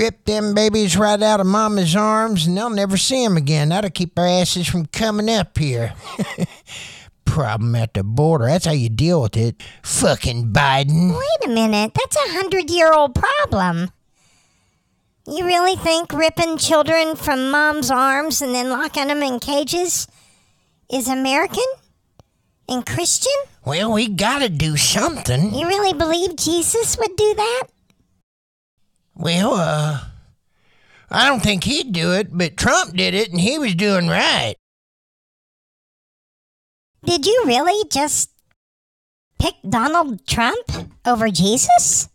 rip them babies right out of mama's arms and they'll never see 'em again. That'll keep our asses from coming up here. Problem at the border. That's how you deal with it. Fucking Biden. Wait a minute. That's a hundred year old problem. You really think ripping children from mom's arms and then locking them in cages is American and Christian? Well, we gotta do something. You really believe Jesus would do that? Well, uh, I don't think he'd do it, but Trump did it and he was doing right. Did you really just pick Donald Trump over Jesus?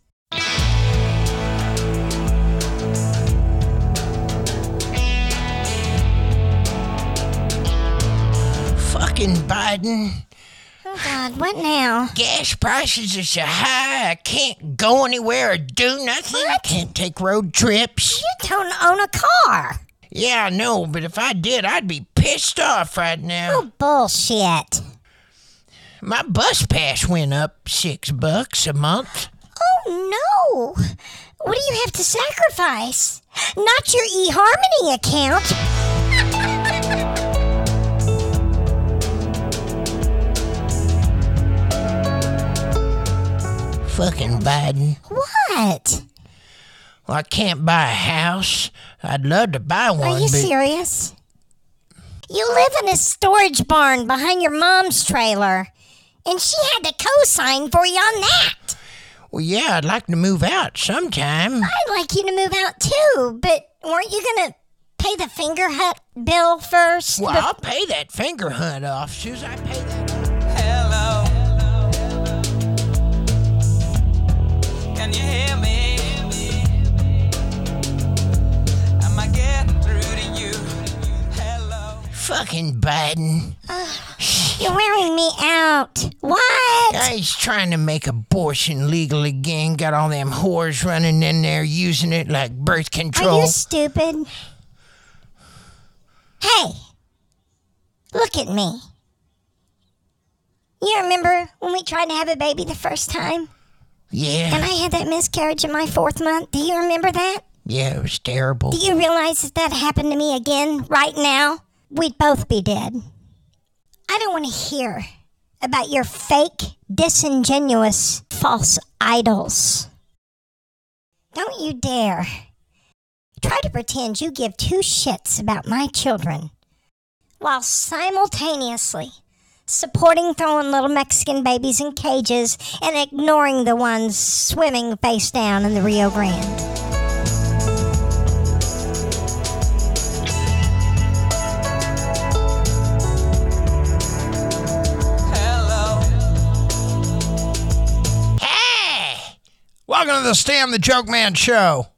Fucking Biden. Oh God, what now? Gas prices are so high, I can't go anywhere or do nothing. What? Can't take road trips. You don't own a car. Yeah, I know, but if I did, I'd be pissed off right now. Oh bullshit. My bus pass went up six bucks a month. Oh no! What do you have to sacrifice? Not your eHarmony account. Fucking Biden. What? Well, I can't buy a house. I'd love to buy one, Are you but serious? You live in a storage barn behind your mom's trailer, and she had to co-sign for you on that. well, yeah, I'd like to move out sometime. I'd like you to move out too, but weren't you gonna pay the Fingerhut bill first? Well, I'll pay that Fingerhut off soon as I pay that. Fucking Biden. You're wearing me out. What? Guy's trying to make abortion legal again. Got all them whores running in there using it like birth control. Are you stupid? Hey, look at me. You remember when we tried to have a baby the first time? yeah. And I had that miscarriage in my fourth month. Do you remember that? yeah, it was terrible. Do you realize that that happened to me again right now, we'd both be dead? I don't want to hear about your fake, disingenuous, false idols. Don't you dare try to pretend you give two shits about my children while simultaneously supporting throwing little Mexican babies in cages and ignoring the ones swimming face down in the Rio Grande. Welcome to the Stan the Joke Man show.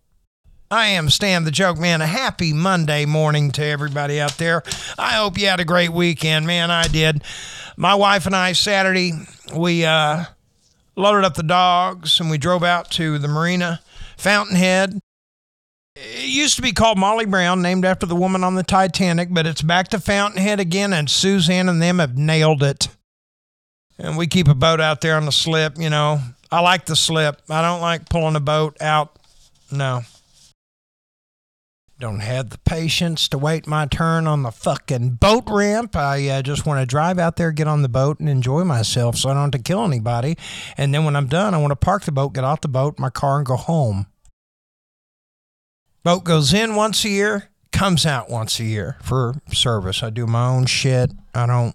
I am Stan the Joke Man. A happy Monday morning to everybody out there. I hope you had a great weekend, man. I did. My wife and I Saturday we uh, loaded up the dogs and we drove out to the marina, Fountainhead. It used to be called Molly Brown, named after the woman on the Titanic, but it's back to Fountainhead again, and Suzanne and them have nailed it. And we keep a boat out there on the slip, you know. I like the slip. I don't like pulling a boat out. No. Don't have the patience to wait my turn on the fucking boat ramp. I uh, just want to drive out there, get on the boat, and enjoy myself so I don't have to kill anybody. And then when I'm done, I want to park the boat, get off the boat, my car, and go home. Boat goes in once a year, comes out once a year for service. I do my own shit. I don't.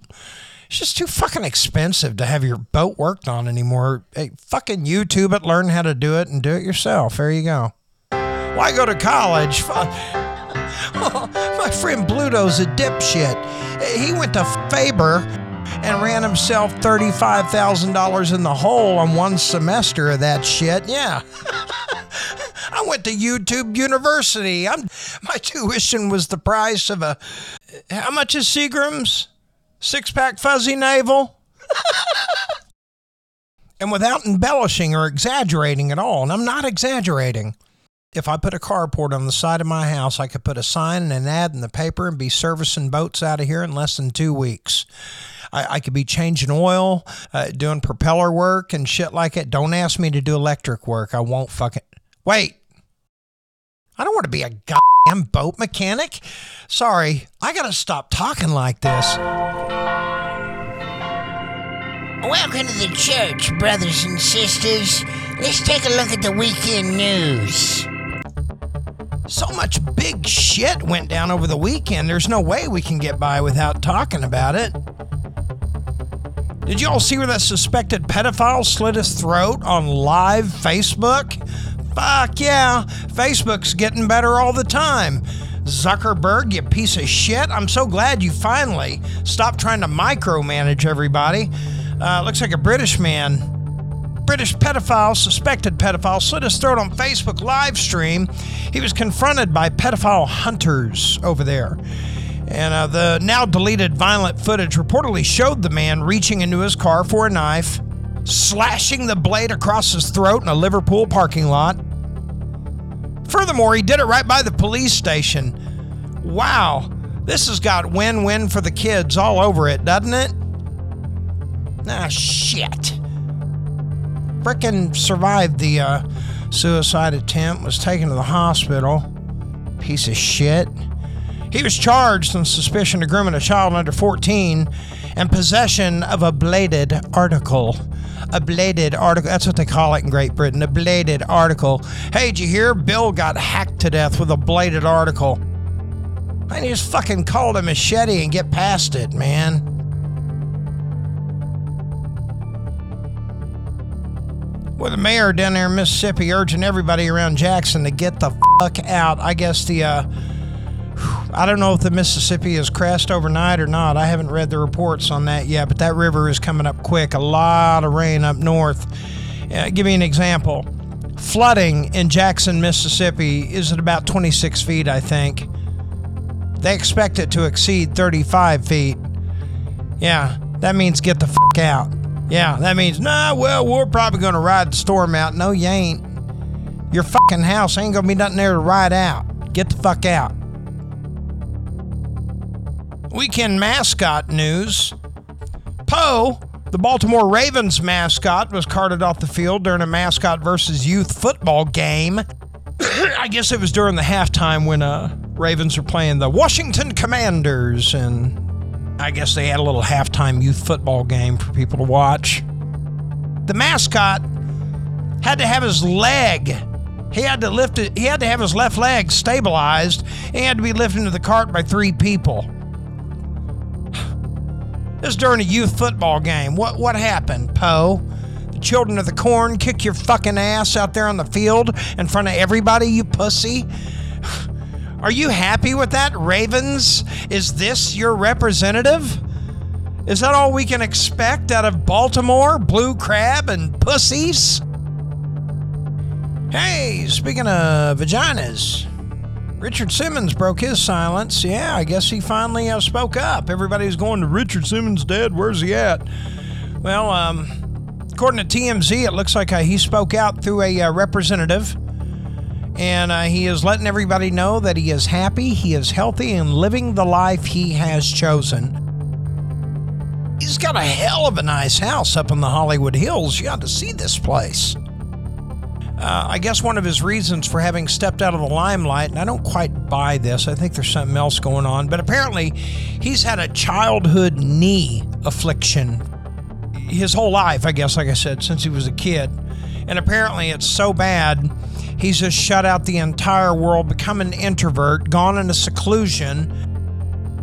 It's just too fucking expensive to have your boat worked on anymore. Hey, fucking YouTube it, learn how to do it, and do it yourself. There you go. Why go to college? My friend Bluto's a dipshit. He went to Faber and ran himself $35,000 in the hole on one semester of that shit. Yeah. I went to YouTube University. I'm, my tuition was the price of a. How much is Seagram's? Six pack fuzzy navel? and without embellishing or exaggerating at all, and I'm not exaggerating. If I put a carport on the side of my house, I could put a sign and an ad in the paper and be servicing boats out of here in less than two weeks. I, I could be changing oil, uh, doing propeller work and shit like it. Don't ask me to do electric work. I won't fucking. Wait. I don't want to be a goddamn boat mechanic. Sorry, I gotta stop talking like this. Welcome to the church, brothers and sisters. Let's take a look at the weekend news. So much big shit went down over the weekend. There's no way we can get by without talking about it. Did you all see where that suspected pedophile slit his throat on live Facebook? Fuck yeah, Facebook's getting better all the time. Zuckerberg, you piece of shit. I'm so glad you finally stopped trying to micromanage everybody. Uh, looks like a British man British pedophile, suspected pedophile, slit his throat on Facebook live stream. He was confronted by pedophile hunters over there. And uh, the now deleted violent footage reportedly showed the man reaching into his car for a knife, slashing the blade across his throat in a Liverpool parking lot. Furthermore, he did it right by the police station. Wow, this has got win win for the kids all over it, doesn't it? Ah, shit frickin' survived the uh, suicide attempt, was taken to the hospital. Piece of shit. He was charged on suspicion of grooming a child under 14 and possession of a bladed article. A bladed article. That's what they call it in Great Britain. A bladed article. Hey, did you hear? Bill got hacked to death with a bladed article. I need just fucking call it a machete and get past it, man. With the mayor down there in Mississippi urging everybody around Jackson to get the fuck out. I guess the, uh, I don't know if the Mississippi has crashed overnight or not. I haven't read the reports on that yet, but that river is coming up quick. A lot of rain up north. Uh, give me an example. Flooding in Jackson, Mississippi is at about 26 feet, I think. They expect it to exceed 35 feet. Yeah, that means get the fuck out. Yeah, that means, nah, well, we're probably going to ride the storm out. No, you ain't. Your fucking house ain't going to be nothing there to ride out. Get the fuck out. Weekend mascot news. Poe, the Baltimore Ravens mascot, was carted off the field during a mascot versus youth football game. I guess it was during the halftime when uh, Ravens were playing the Washington Commanders, and I guess they had a little halftime youth football game for people to watch. The mascot had to have his leg. He had to lift it. He had to have his left leg stabilized. He had to be lifted into the cart by three people. This during a youth football game. What what happened, Poe? The children of the corn kick your fucking ass out there on the field in front of everybody, you pussy. Are you happy with that, Ravens? Is this your representative? Is that all we can expect out of Baltimore, Blue Crab, and pussies? Hey, speaking of vaginas, Richard Simmons broke his silence. Yeah, I guess he finally uh, spoke up. Everybody's going to Richard Simmons dead. Where's he at? Well, um, according to TMZ, it looks like uh, he spoke out through a uh, representative and uh, he is letting everybody know that he is happy, he is healthy, and living the life he has chosen. He's got a hell of a nice house up in the Hollywood Hills. You ought to see this place. Uh, I guess one of his reasons for having stepped out of the limelight, and I don't quite buy this, I think there's something else going on, but apparently he's had a childhood knee affliction his whole life, I guess, like I said, since he was a kid. And apparently it's so bad He's just shut out the entire world, become an introvert, gone into seclusion,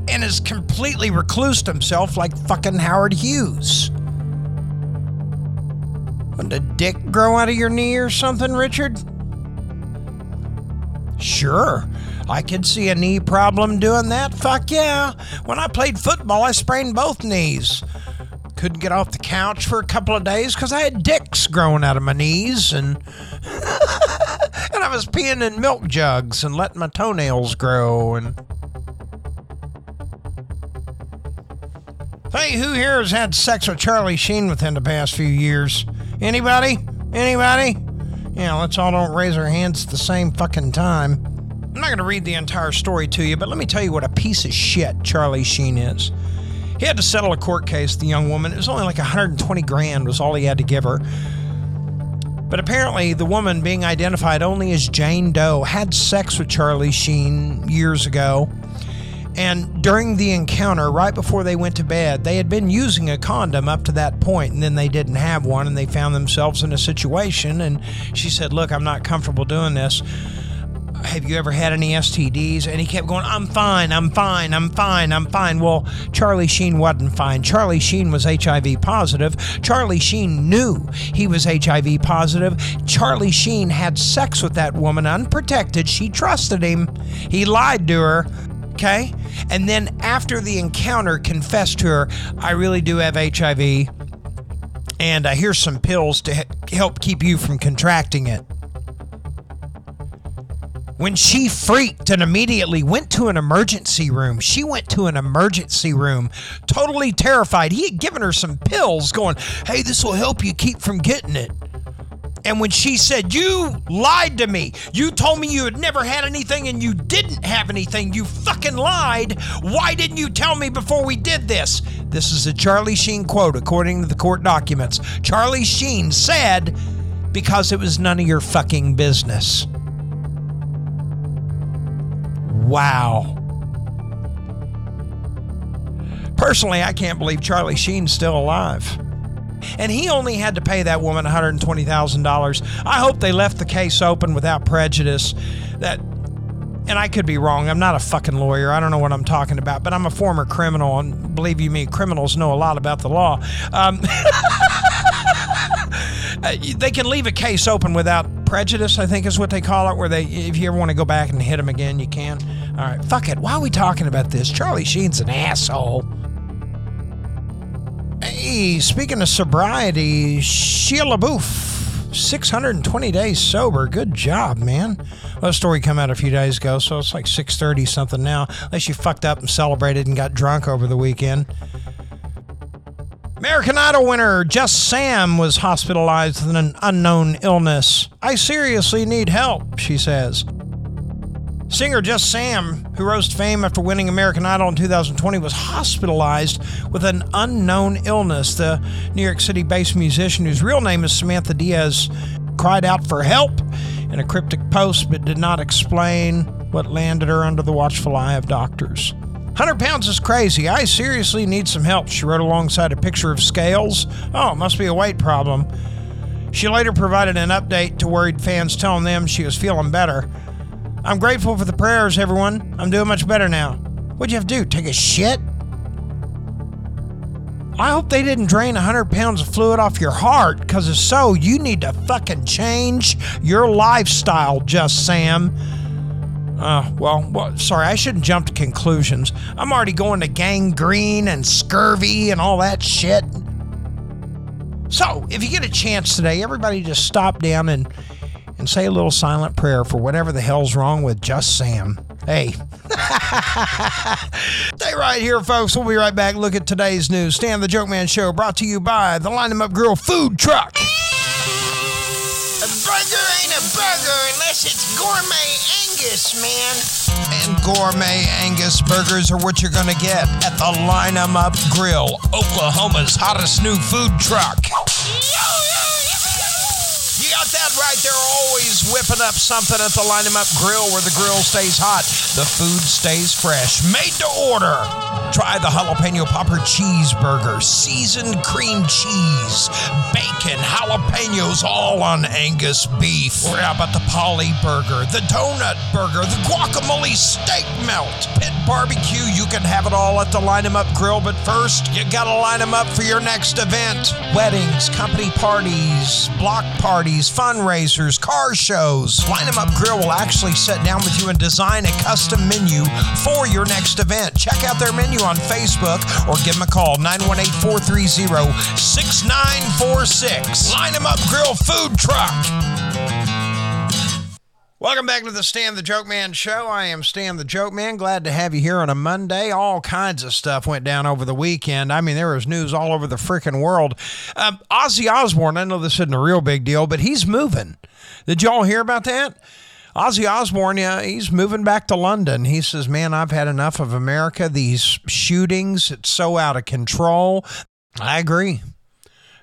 and has completely reclused himself like fucking Howard Hughes. Did a dick grow out of your knee or something, Richard? Sure, I could see a knee problem doing that. Fuck yeah. When I played football, I sprained both knees. Couldn't get off the couch for a couple of days because I had dicks growing out of my knees and. and I was peeing in milk jugs and letting my toenails grow and. Hey, who here has had sex with Charlie Sheen within the past few years? Anybody? Anybody? Yeah, let's all don't raise our hands at the same fucking time. I'm not going to read the entire story to you, but let me tell you what a piece of shit Charlie Sheen is. He had to settle a court case, the young woman. It was only like 120 grand was all he had to give her. But apparently, the woman being identified only as Jane Doe had sex with Charlie Sheen years ago. And during the encounter, right before they went to bed, they had been using a condom up to that point, and then they didn't have one, and they found themselves in a situation. And she said, Look, I'm not comfortable doing this. Have you ever had any STDs? And he kept going, I'm fine, I'm fine, I'm fine, I'm fine. Well, Charlie Sheen wasn't fine. Charlie Sheen was HIV positive. Charlie Sheen knew he was HIV positive. Charlie Sheen had sex with that woman unprotected. She trusted him. He lied to her. Okay. And then after the encounter, confessed to her, I really do have HIV. And uh, here's some pills to he- help keep you from contracting it when she freaked and immediately went to an emergency room. She went to an emergency room, totally terrified. He had given her some pills, going, Hey, this will help you keep from getting it. And when she said, You lied to me, you told me you had never had anything and you didn't have anything, you fucking lied. Why didn't you tell me before we did this? This is a Charlie Sheen quote, according to the court documents. Charlie Sheen said, Because it was none of your fucking business. Wow. Personally, I can't believe Charlie Sheen's still alive. And he only had to pay that woman $120,000. I hope they left the case open without prejudice. That and I could be wrong. I'm not a fucking lawyer. I don't know what I'm talking about, but I'm a former criminal, and believe you me, criminals know a lot about the law. Um, they can leave a case open without prejudice, I think is what they call it, where they, if you ever want to go back and hit them again, you can. All right, fuck it. Why are we talking about this? Charlie Sheen's an asshole. Hey, speaking of sobriety, Sheila Booth. 620 days sober. Good job, man. Well, story come out a few days ago, so it's like 6:30 something now. Unless you fucked up and celebrated and got drunk over the weekend. American Idol winner Just Sam was hospitalized with an unknown illness. I seriously need help, she says. Singer Just Sam, who rose to fame after winning American Idol in 2020, was hospitalized with an unknown illness. The New York City based musician, whose real name is Samantha Diaz, cried out for help in a cryptic post but did not explain what landed her under the watchful eye of doctors. 100 pounds is crazy. I seriously need some help, she wrote alongside a picture of scales. Oh, it must be a weight problem. She later provided an update to worried fans, telling them she was feeling better. I'm grateful for the prayers, everyone. I'm doing much better now. What'd you have to do? Take a shit? I hope they didn't drain 100 pounds of fluid off your heart, because if so, you need to fucking change your lifestyle, just Sam. Uh, well, well, sorry, I shouldn't jump to conclusions. I'm already going to gangrene and scurvy and all that shit. So, if you get a chance today, everybody just stop down and and say a little silent prayer for whatever the hell's wrong with just Sam. Hey. Stay right here, folks. We'll be right back. Look at today's news. Stan the Joke Man Show brought to you by the Line 'em Up Grill Food Truck. A burger ain't a burger unless it's gourmet Angus, man. And gourmet Angus burgers are what you're going to get at the Line 'em Up Grill, Oklahoma's hottest new food truck. You that right. They're always whipping up something at the Line 'em Up Grill where the grill stays hot, the food stays fresh. Made to order. Try the jalapeno popper cheeseburger, seasoned cream cheese, bacon, jalapenos, all on Angus beef. Or how about the Polly burger, the donut burger, the guacamole steak melt, pit barbecue? You can have it all at the Line 'em Up Grill, but first, you gotta line 'em up for your next event. Weddings, company parties, block parties, fundraisers, car shows. Line 'em Up Grill will actually sit down with you and design a custom menu for your next event. Check out their menu on Facebook or give them a call 918 430 6946. Line 'em Up Grill Food Truck. Welcome back to the Stan the Joke Man show. I am Stan the Joke Man. Glad to have you here on a Monday. All kinds of stuff went down over the weekend. I mean, there was news all over the freaking world. Um, Ozzy Osbourne, I know this isn't a real big deal, but he's moving. Did y'all hear about that? Ozzy Osbourne, yeah, he's moving back to London. He says, Man, I've had enough of America. These shootings, it's so out of control. I agree.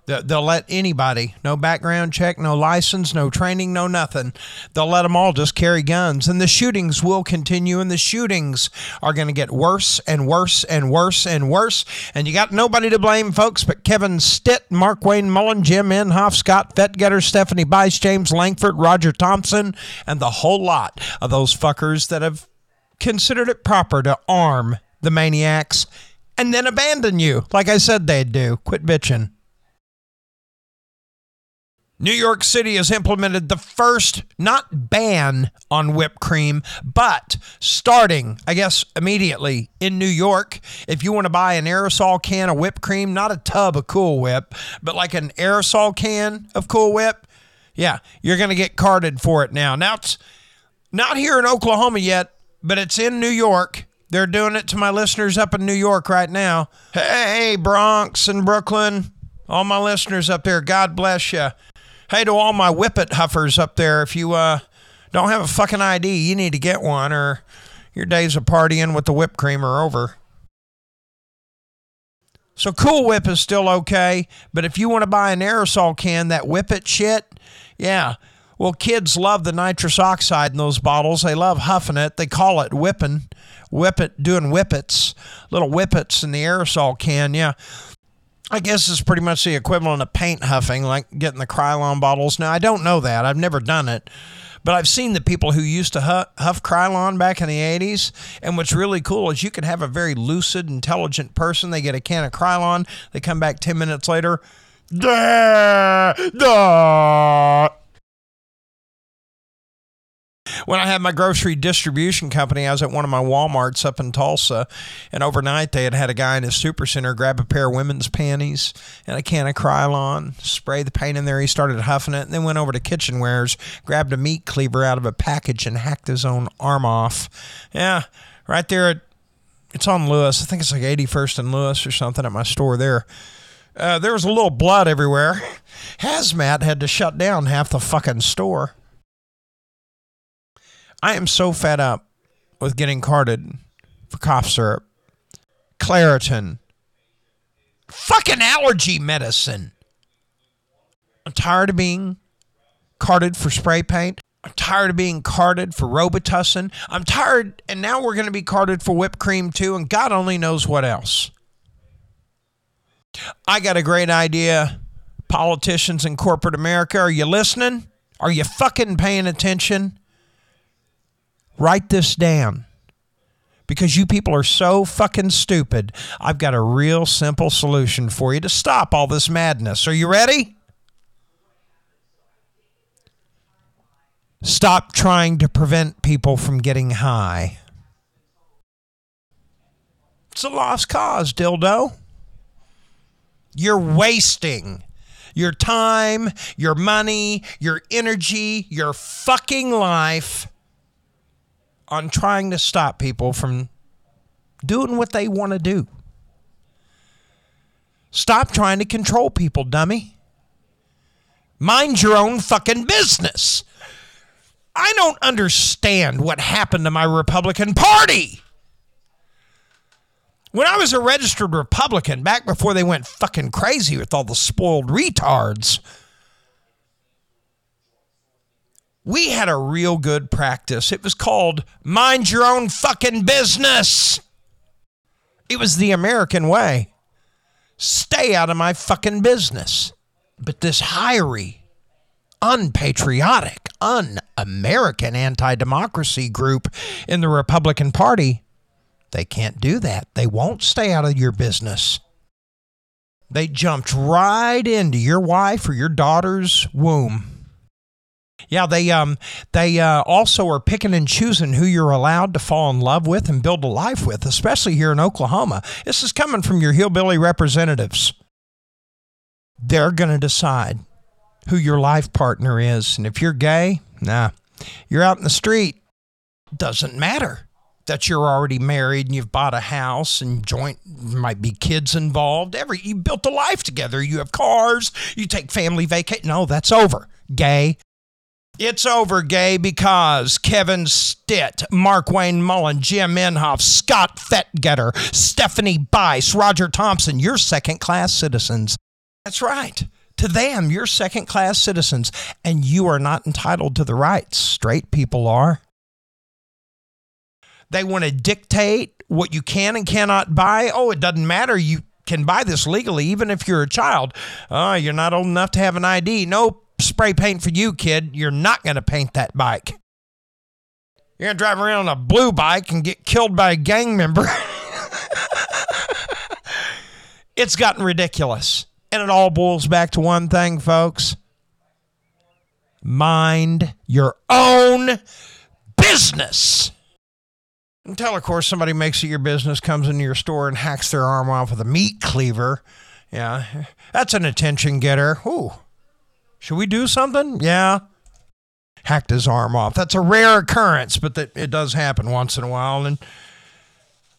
They- They'll let anybody, no background check, no license, no training, no nothing. They'll let them all just carry guns. And the shootings will continue, and the shootings are going to get worse and worse and worse and worse. And you got nobody to blame, folks, but Kevin Stitt, Markwayne Mullin, Jim Inhofe, Scott Fetgatter, Stephanie Bice, James Lankford, Roger Thompson, and the whole lot of those fuckers that have considered it proper to arm the maniacs and then abandon you, like I said they'd do. Quit bitching. New York City has implemented the first, not ban on whipped cream, but starting, I guess, immediately in New York. If you want to buy an aerosol can of whipped cream, not a tub of Cool Whip, but like an aerosol can of Cool Whip, yeah, you're going to get carded for it now. Now, it's not here in Oklahoma yet, but it's in New York. They're doing it to my listeners up in New York right now. Hey, Bronx and Brooklyn, all my listeners up there, God bless you. Hey, to all my whippet huffers up there, if you uh, don't have a fucking ID, you need to get one, or your days of partying with the whipped cream are over. So Cool Whip is still okay, but if you want to buy an aerosol can, that Whippet shit, yeah. Well, kids love the nitrous oxide in those bottles. They love huffing it. They call it whipping, whippet, doing whippets, little whippets in the aerosol can. Yeah. I guess it's pretty much the equivalent of paint huffing, like getting the Krylon bottles. Now, I don't know that. I've never done it. But I've seen the people who used to huff, huff Krylon back in the 80s. And what's really cool is you can have a very lucid, intelligent person. They get a can of Krylon. They come back 10 minutes later. Da, da. When I had my grocery distribution company, I was at one of my Walmarts up in Tulsa, and overnight they had had a guy in his supercenter grab a pair of women's panties and a can of Krylon, spray the paint in there. He started huffing it, and then went over to Kitchenwares, grabbed a meat cleaver out of a package, and hacked his own arm off. Yeah, right there at it's on Lewis. I think it's like 81st and Lewis or something at my store there. Uh, there was a little blood everywhere. Hazmat had to shut down half the fucking store. I am so fed up with getting carded for cough syrup, Claritin, fucking allergy medicine. I'm tired of being carded for spray paint. I'm tired of being carded for Robitussin. I'm tired, and now we're going to be carded for whipped cream too, and God only knows what else. I got a great idea. Politicians in corporate America, are you listening? Are you fucking paying attention? Write this down. Because you people are so fucking stupid, I've got a real simple solution for you to stop all this madness. Are you ready? Stop trying to prevent people from getting high. It's a lost cause, dildo. You're wasting your time, your money, your energy, your fucking life on trying to stop people from doing what they want to do. Stop trying to control people, dummy. Mind your own fucking business. I don't understand what happened to my Republican Party. When I was a registered Republican, back before they went fucking crazy with all the spoiled retards, we had a real good practice. It was called mind your own fucking business. It was the American way. Stay out of my fucking business. But this hiry, unpatriotic, un American anti democracy group in the Republican Party, they can't do that. They won't stay out of your business. They jumped right into your wife or your daughter's womb. Yeah, they um they uh, also are picking and choosing who you're allowed to fall in love with and build a life with, especially here in Oklahoma. This is coming from your hillbilly representatives. They're going to decide who your life partner is, and if you're gay, nah, you're out in the street. Doesn't matter that you're already married and you've bought a house and joint might be kids involved. Every you built a life together. You have cars. You take family vacation. No, that's over. Gay. It's over, gay, because Kevin Stitt, Markwayne Mullin, Jim Inhofe, Scott Fetgatter, Stephanie Bice, Roger Thompson, you're second class citizens. That's right. To them, you're second class citizens, and you are not entitled to the rights straight people are. They want to dictate what you can and cannot buy. Oh, it doesn't matter. You can buy this legally, even if you're a child. Oh, you're not old enough to have an ID. No spray paint for you, kid. You're not going to paint that bike. You're going to drive around on a blue bike and get killed by a gang member. it's gotten ridiculous. And it all boils back to one thing, folks mind your own business. Until, of course, somebody makes it your business, comes into your store and hacks their arm off with a meat cleaver. Yeah, that's an attention getter. Ooh, should we do something? Yeah. Hacked his arm off. That's a rare occurrence, but that it does happen once in a while. And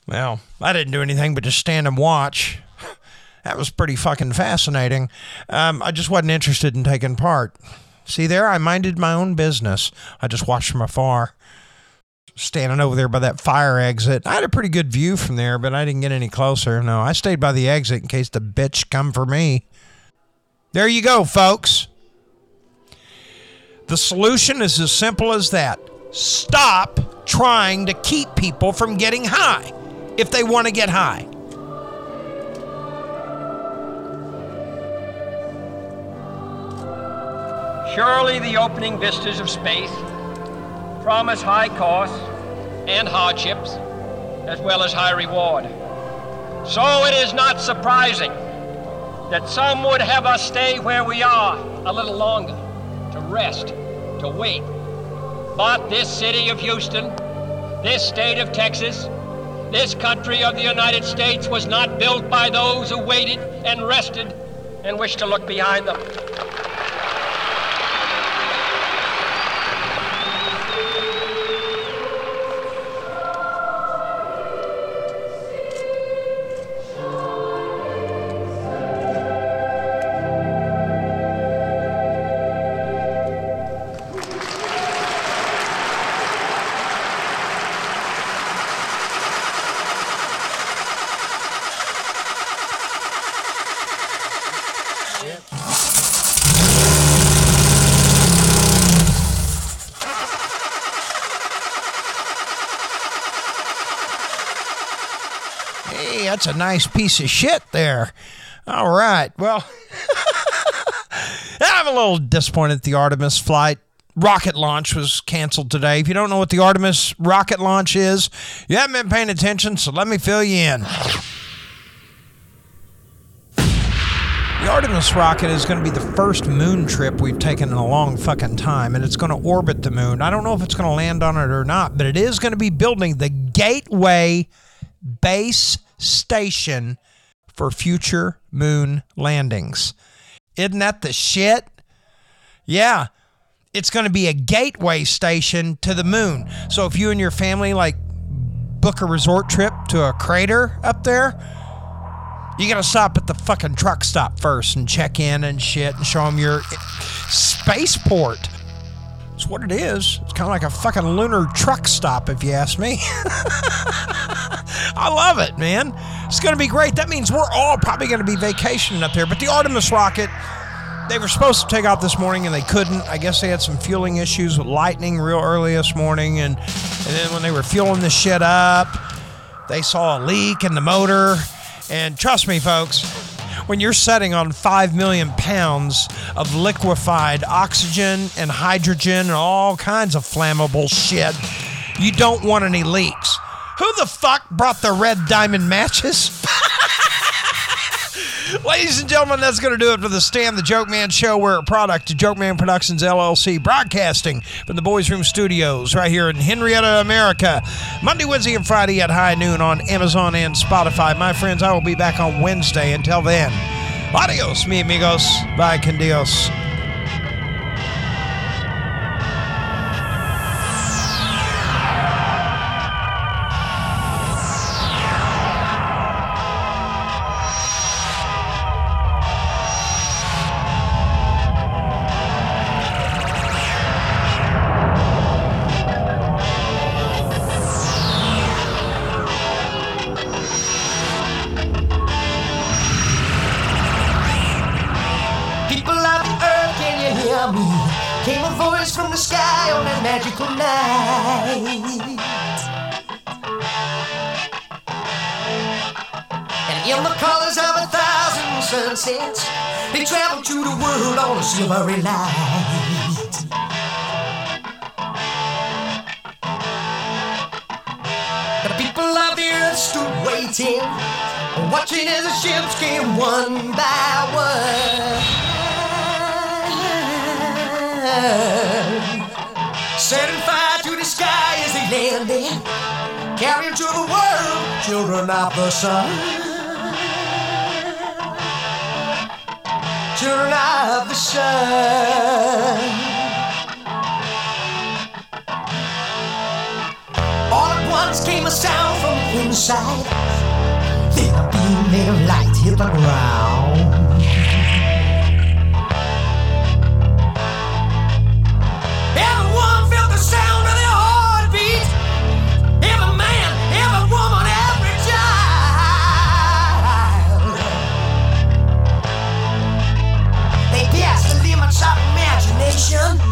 well, I didn't do anything but just stand and watch. That was pretty fucking fascinating. Um, I just wasn't interested in taking part. See there, I minded my own business. I just watched from afar standing over there by that fire exit. I had a pretty good view from there, but I didn't get any closer. No, I stayed by the exit in case the bitch come for me. There you go, folks. The solution is as simple as that. Stop trying to keep people from getting high if they want to get high. Surely the opening vistas of space promise high costs and hardships, as well as high reward. So it is not surprising that some would have us stay where we are a little longer, rest, to wait. But this city of Houston, this state of Texas, this country of the United States was not built by those who waited and rested and wished to look behind them. Nice piece of shit there. All right. Well, I'm a little disappointed the Artemis flight rocket launch was canceled today. If you don't know what the Artemis rocket launch is, you haven't been paying attention, so let me fill you in. The Artemis rocket is going to be the first moon trip we've taken in a long fucking time, and it's going to orbit the moon. I don't know if it's going to land on it or not, but it is going to be building the Gateway base station for future moon landings. Isn't that the shit? Yeah. It's going to be a gateway station to the moon. So if you and your family like book a resort trip to a crater up there, you got to stop at the fucking truck stop first and check in and shit and show them your spaceport. It's what it is. It's kind of like a fucking lunar truck stop, if you ask me. I love it, man. It's going to be great. That means we're all probably going to be vacationing up there. But the Artemis rocket, they were supposed to take off this morning and they couldn't. I guess they had some fueling issues with lightning real early this morning. And, and then when they were fueling the shit up, they saw a leak in the motor. And trust me, folks, when you're setting on 5 million pounds of liquefied oxygen and hydrogen and all kinds of flammable shit, you don't want any leaks. Who the fuck brought the red diamond matches? Ladies and gentlemen, that's going to do it for the Stan the Joke Man show. We're a product of Joke Man Productions LLC, broadcasting from the Boys Room Studios right here in Henrietta, America. Monday, Wednesday, and Friday at high noon on Amazon and Spotify. My friends, I will be back on Wednesday. Until then, adios, mi amigos. Bye, con Dios. On that magical night. And in the colors of a thousand sunsets, they travel to the world on a silvery light. The people of the earth stood waiting, watching as the ships came one by one. They landed, to the world children of the sun. Children of the sun. All at once came a sound from inside. Then a beam of light hit the ground. Station